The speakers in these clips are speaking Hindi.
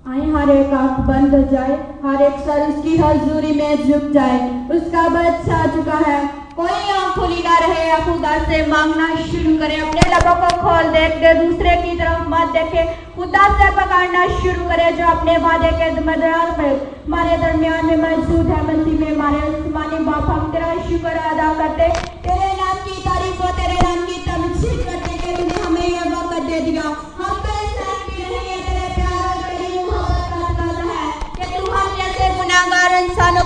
आए, हर एक आँख बंद हो जाए, हर एक सर उसकी हजूरी में झुक जाए, उसका बच्चा चुका है। कोई आँख खुली ना रहे या खुदा से मांगना शुरू करे। अपने लबों को खोल दे दे दूसरे की तरफ़ मत देखे, खुदा से पकड़ना शुरू करे, जो अपने वादे के मदरार पे हमारे दरमियान में मौजूद है, मसीह में हमारे आसमानी बाप हम तेरा शुक्र अदा करते।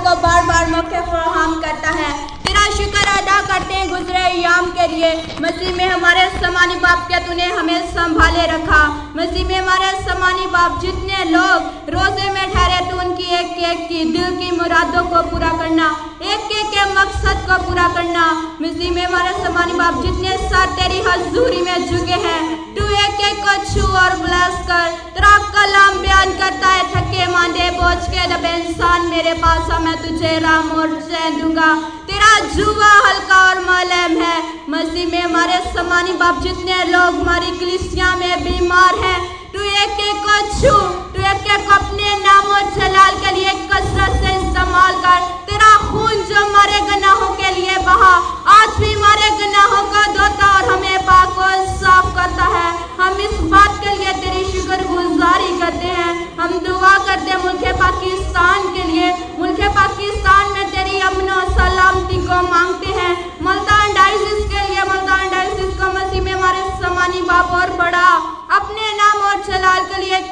को बार बार मौके फराहम करता है। तेरा शुक्र अदा करते हैं गुजरे याम के लिए। मसीह में हमारे समानी बाप के तूने हमें संभाले रखा? मसीह में हमारे समानी बाप जितने लोग रोज़े में ठहरे तो उनकी एक एक की दिल की मुरादों को पूरा करना एक एक के मकसद को पूरा करना। मसीह में हमारे समानी बाप जितने साथ तेरी हजूरी में झुके हैं, तू एक एक को छू और ब्लेस कर। तेरा कलाम बयान करता है, थके मांदे बोझ के दबे मेरे पास मैं तुझे राम और चैन दूँगा। तेरा जुआ हल्का और मलम है। मसीह में हमारे समानी बाप जितने लोग हमारी कलिसिया में बीमार है, तू एक एक को छू, तू एक एक को अपने नाम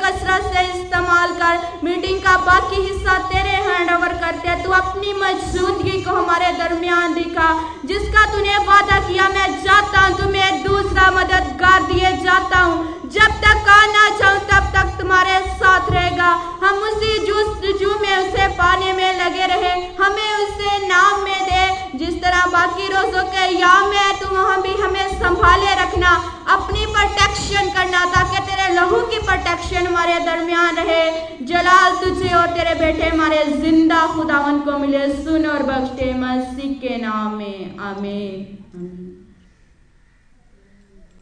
कसरत से इस्तेमाल कर मीटिंग का बाकी हिस्सा तेरे हैंड ओवर करते हैं। तू अपनी मौजूदगी को हमारे दरमियान दिखा। जिसका तूने वादा किया, मैं जाता हूँ। तुम्हें दूसरा मददगार दिए जाता हूँ। जब तक आना चाहूँ, तब तक तुम्हारे साथ रहेगा। हम उसी जू में, उसे पाने में लगे रहे। हमें उसे नाम में दे। जिस तरह बाकी रोजों के याम में तुम वहाँ भी हमें संभाले रखना। अपनी प्रोटेक्शन हमारे दरमियान रहे। जलाल तुझे और तेरे बेटे हमारे ज़िंदा खुदावन को मिले। सुन और बख्शे मसीह के नाम में। आमीन।